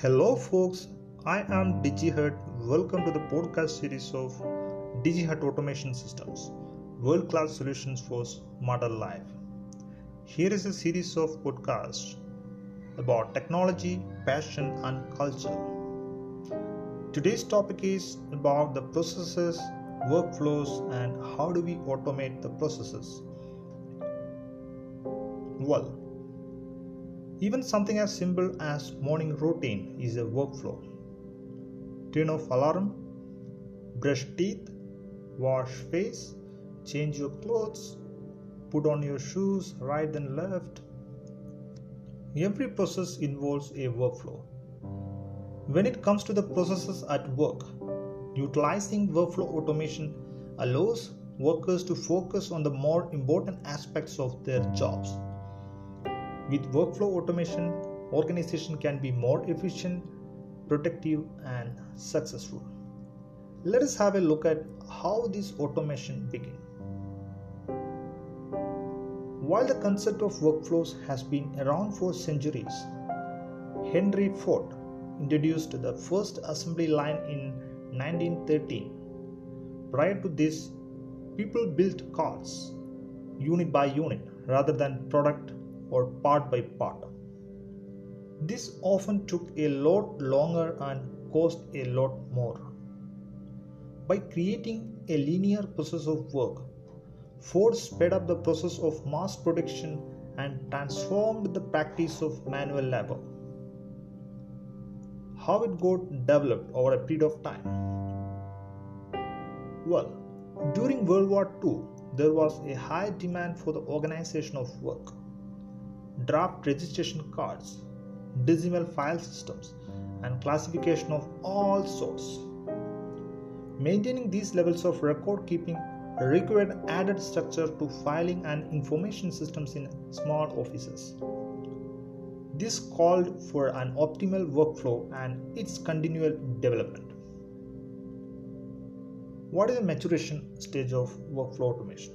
Hello, folks. I am DigiHut. Welcome to the podcast series of DigiHut Automation Systems, world class solutions for smarter life. Here is a series of podcasts about technology, passion, and culture. Today's topic is about the processes, workflows, and how do we automate the processes. Well, even something as simple as morning routine is a workflow. Turn off alarm, brush teeth, wash face, change your clothes, put on your shoes right and left. Every process involves a workflow. When it comes to the processes at work, utilizing workflow automation allows workers to focus on the more important aspects of their jobs with workflow automation, organization can be more efficient, productive, and successful. Let us have a look at how this automation began. While the concept of workflows has been around for centuries, Henry Ford introduced the first assembly line in 1913. Prior to this, people built cars unit by unit rather than product or part by part. This often took a lot longer and cost a lot more. By creating a linear process of work, Ford sped up the process of mass production and transformed the practice of manual labor. How it got developed over a period of time? Well, during World War II, there was a high demand for the organization of work draft registration cards, decimal file systems, and classification of all sorts. Maintaining these levels of record keeping required added structure to filing and information systems in small offices. This called for an optimal workflow and its continual development. What is the maturation stage of workflow automation?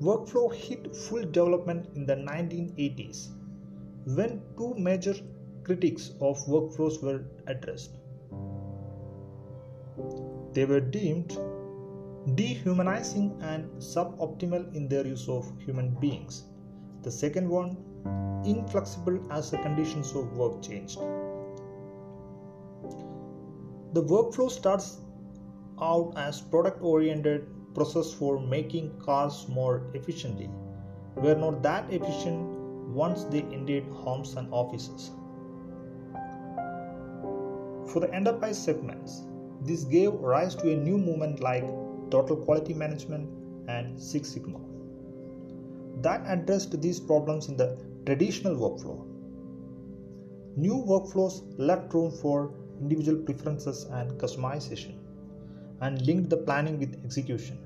Workflow hit full development in the 1980s when two major critiques of workflows were addressed. They were deemed dehumanizing and suboptimal in their use of human beings. The second one, inflexible as the conditions of work changed. The workflow starts out as product oriented process for making cars more efficiently. Were not that efficient once they invade homes and offices. For the enterprise segments, this gave rise to a new movement like total quality management and Six Sigma that addressed these problems in the traditional workflow. New workflows left room for individual preferences and customization and linked the planning with execution.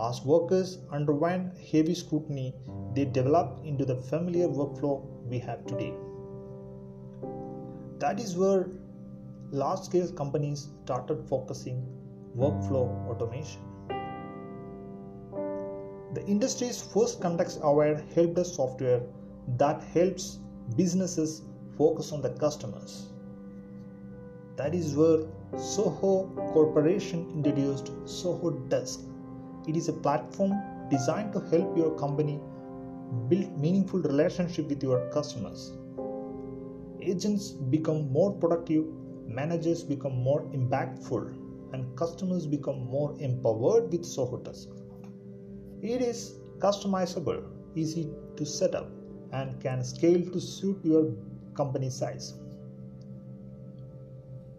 As workers underwent heavy scrutiny, they developed into the familiar workflow we have today. That is where large scale companies started focusing workflow automation. The industry's first context aware helpdesk software that helps businesses focus on the customers. That is where Zoho Corporation introduced Zoho Desk it is a platform designed to help your company build meaningful relationship with your customers. Agents become more productive, managers become more impactful, and customers become more empowered with Zoho Desk. It is customizable, easy to set up, and can scale to suit your company size.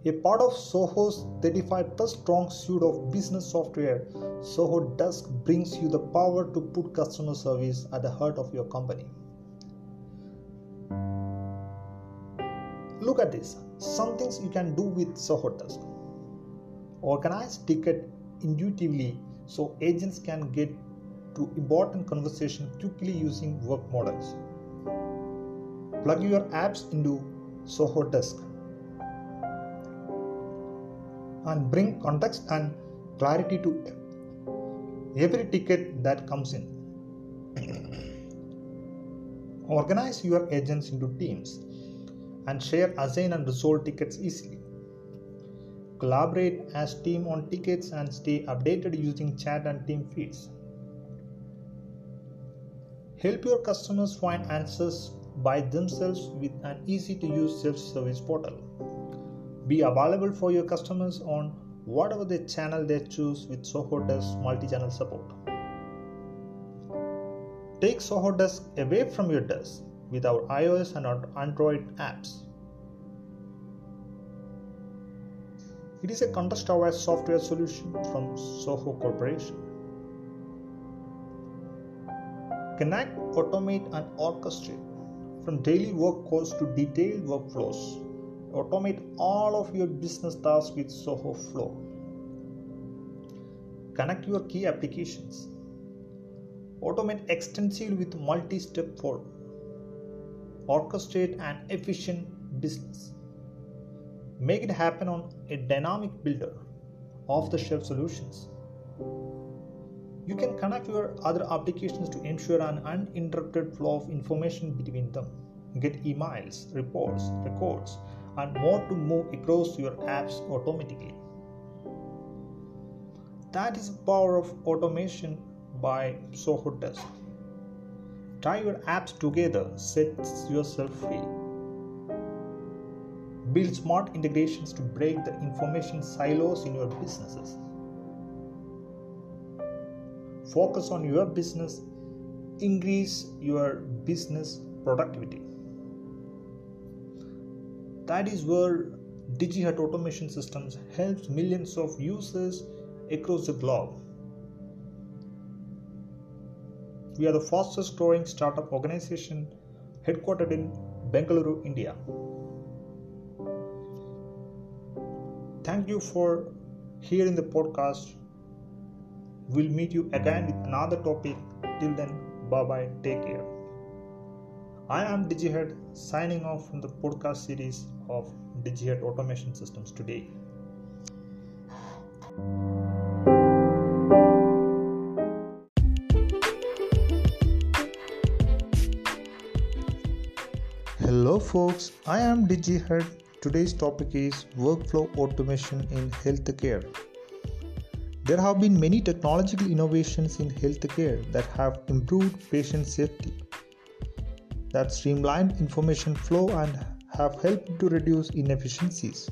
A part of Zoho's 35 plus strong suite of business software, Zoho Desk brings you the power to put customer service at the heart of your company. Look at this some things you can do with Zoho Desk. Organize ticket intuitively so agents can get to important conversation quickly using work models. Plug your apps into Zoho Desk and bring context and clarity to every ticket that comes in. Organize your agents into teams and share, assign, and resolve tickets easily. Collaborate as team on tickets and stay updated using chat and team feeds. Help your customers find answers by themselves with an easy to use self service portal. Be available for your customers on whatever the channel they choose with Zoho Desk multi channel support. Take Zoho Desk away from your desk with our iOS and Android apps. It is a context aware software solution from Zoho Corporation. Connect, automate, and orchestrate from daily work calls to detailed workflows. Automate all of your business tasks with Zoho Flow. Connect your key applications automate extensively with multi-step flow, orchestrate an efficient business. Make it happen on a dynamic builder off the shelf solutions. You can connect your other applications to ensure an uninterrupted flow of information between them. Get emails, reports, records, and more to move across your apps automatically. That is the power of automation by Zoho Desk. Tie your apps together, set yourself free. Build smart integrations to break the information silos in your businesses. Focus on your business, increase your business productivity. That is where DigiHut Automation Systems helps millions of users across the globe We are the fastest growing startup organization headquartered in Bengaluru, India. Thank you for hearing the podcast. We'll meet you again with another topic. Till then, bye bye. Take care. I am DigiHead signing off from the podcast series of DigiHead Automation Systems today. Hello folks, I am DigiHead. Today's topic is workflow automation in healthcare. There have been many technological innovations in healthcare that have improved patient safety, that streamlined information flow and have helped to reduce inefficiencies.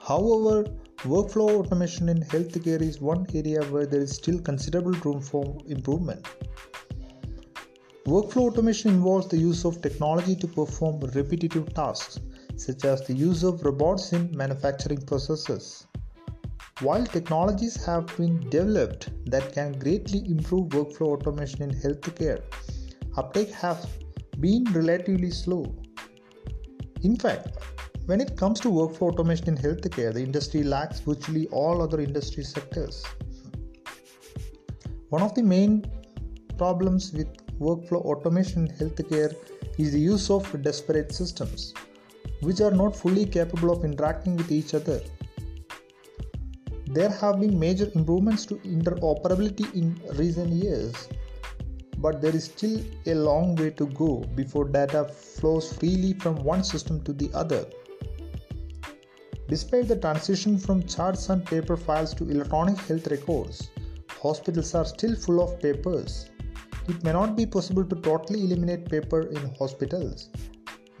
However, workflow automation in healthcare is one area where there is still considerable room for improvement. Workflow automation involves the use of technology to perform repetitive tasks, such as the use of robots in manufacturing processes. While technologies have been developed that can greatly improve workflow automation in healthcare, uptake has been relatively slow. In fact, when it comes to workflow automation in healthcare, the industry lacks virtually all other industry sectors. One of the main problems with workflow automation in healthcare is the use of disparate systems, which are not fully capable of interacting with each other. There have been major improvements to interoperability in recent years, but there is still a long way to go before data flows freely from one system to the other. Despite the transition from charts and paper files to electronic health records, hospitals are still full of papers it may not be possible to totally eliminate paper in hospitals,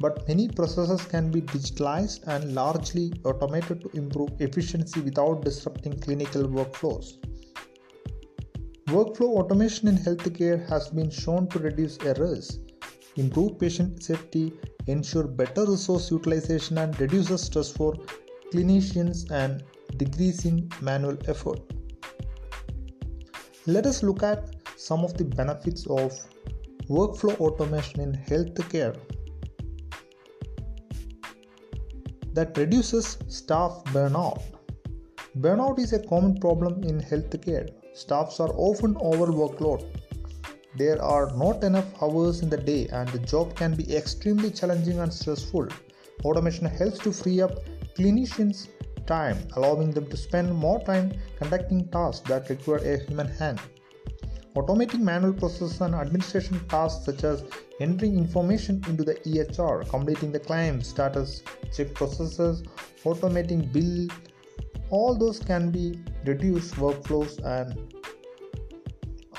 but many processes can be digitalized and largely automated to improve efficiency without disrupting clinical workflows. Workflow automation in healthcare has been shown to reduce errors, improve patient safety, ensure better resource utilization, and reduces stress for clinicians and decreasing manual effort. Let us look at some of the benefits of workflow automation in healthcare that reduces staff burnout. Burnout is a common problem in healthcare. Staffs are often overworkload. There are not enough hours in the day and the job can be extremely challenging and stressful. Automation helps to free up clinicians' time, allowing them to spend more time conducting tasks that require a human hand. automating manual processes and administration tasks such as entering information into the EHR, completing the claim status check processes, automating bill, all those can be reduced workflows and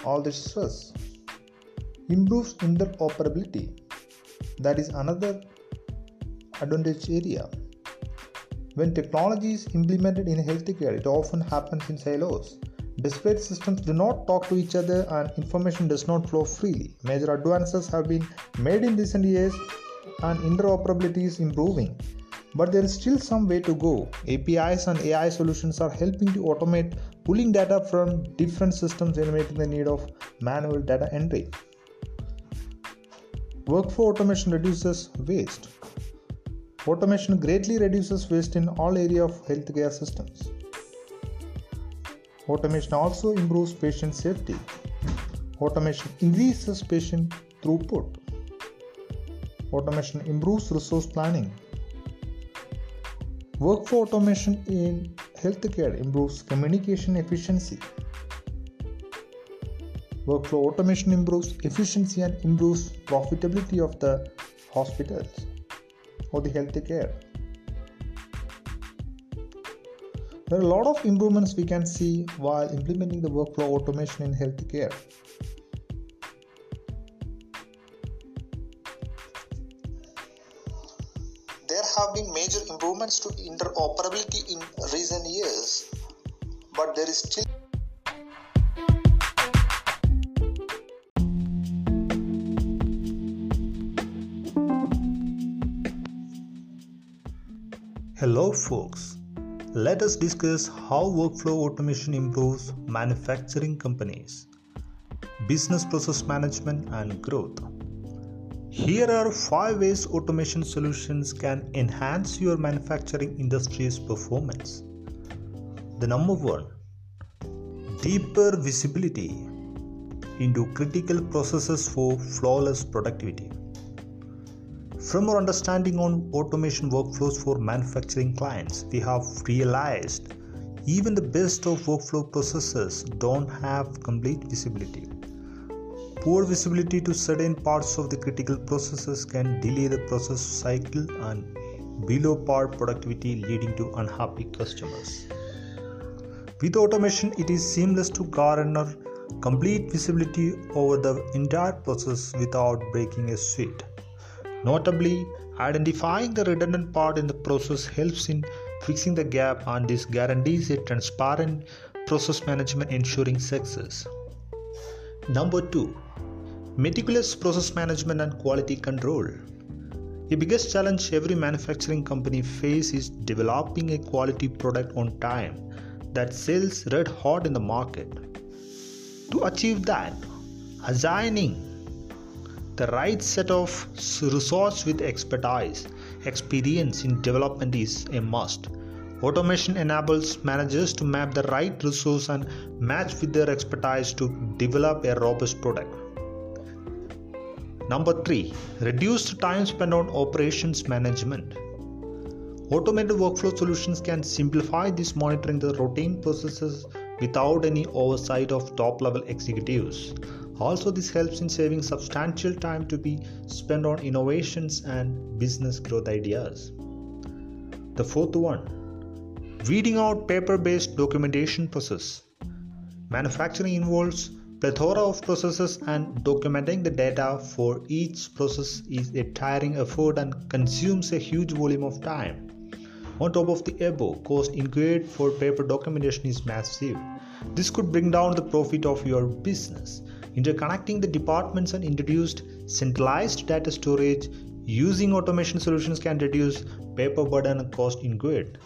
all this stress. Improves interoperability. That is another advantage area. When technology is implemented in healthcare, it often happens in silos. Disparate systems do not talk to each other and information does not flow freely. Major advances have been made in recent years and interoperability is improving. But there is still some way to go. APIs and AI solutions are helping to automate pulling data from different systems, eliminating the need of manual data entry. Workflow automation reduces waste. Automation greatly reduces waste in all areas of healthcare systems. Automation also improves patient safety. Automation increases patient throughput. Automation improves resource planning. Workflow automation in healthcare improves communication efficiency. Workflow automation improves efficiency and improves profitability of the hospitals or the healthcare. There are a lot of improvements we can see while implementing the workflow automation in healthcare. Have been major improvements to interoperability in recent years, but there is still Hello, folks. Let us discuss how workflow automation improves manufacturing companies, business process management, and growth. Here are five ways automation solutions can enhance your manufacturing industry's performance. The number one deeper visibility into critical processes for flawless productivity. From our understanding on automation workflows for manufacturing clients, we have realized even the best of workflow processes don't have complete visibility. Poor visibility to certain parts of the critical processes can delay the process cycle and below par productivity, leading to unhappy customers. With automation, it is seamless to garner complete visibility over the entire process without breaking a sweat. Notably, identifying the redundant part in the process helps in fixing the gap and this guarantees a transparent process management ensuring success. Number 2 Meticulous process management and quality control. The biggest challenge every manufacturing company faces is developing a quality product on time that sells red hot in the market. To achieve that, assigning the right set of resources with expertise, experience in development is a must. Automation enables managers to map the right resource and match with their expertise to develop a robust product. Number 3. Reduced time spent on operations management. Automated workflow solutions can simplify this monitoring the routine processes without any oversight of top level executives. Also, this helps in saving substantial time to be spent on innovations and business growth ideas. The fourth one weeding out paper based documentation process. Manufacturing involves plethora of processes and documenting the data for each process is a tiring effort and consumes a huge volume of time. On top of the above, cost incurred for paper documentation is massive. This could bring down the profit of your business. Interconnecting the departments and introduced centralized data storage using automation solutions can reduce paper burden and cost incurred.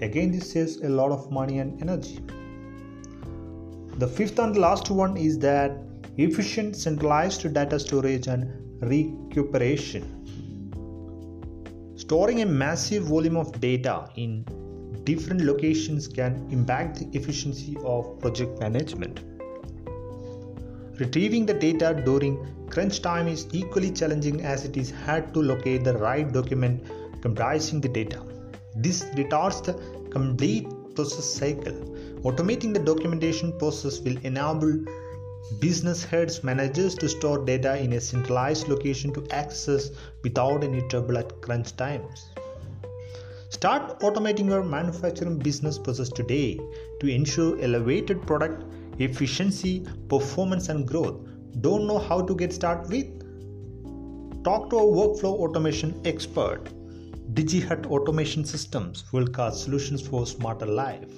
Again, this saves a lot of money and energy. The fifth and last one is that efficient centralized data storage and recuperation. Storing a massive volume of data in different locations can impact the efficiency of project management. Retrieving the data during crunch time is equally challenging as it is hard to locate the right document comprising the data. This retards the complete process cycle. Automating the documentation process will enable Business heads managers to store data in a centralized location to access without any trouble at crunch times. Start automating your manufacturing business process today to ensure elevated product efficiency, performance, and growth. Don't know how to get started with? Talk to a workflow automation expert. DigiHut Automation Systems will cast solutions for smarter life.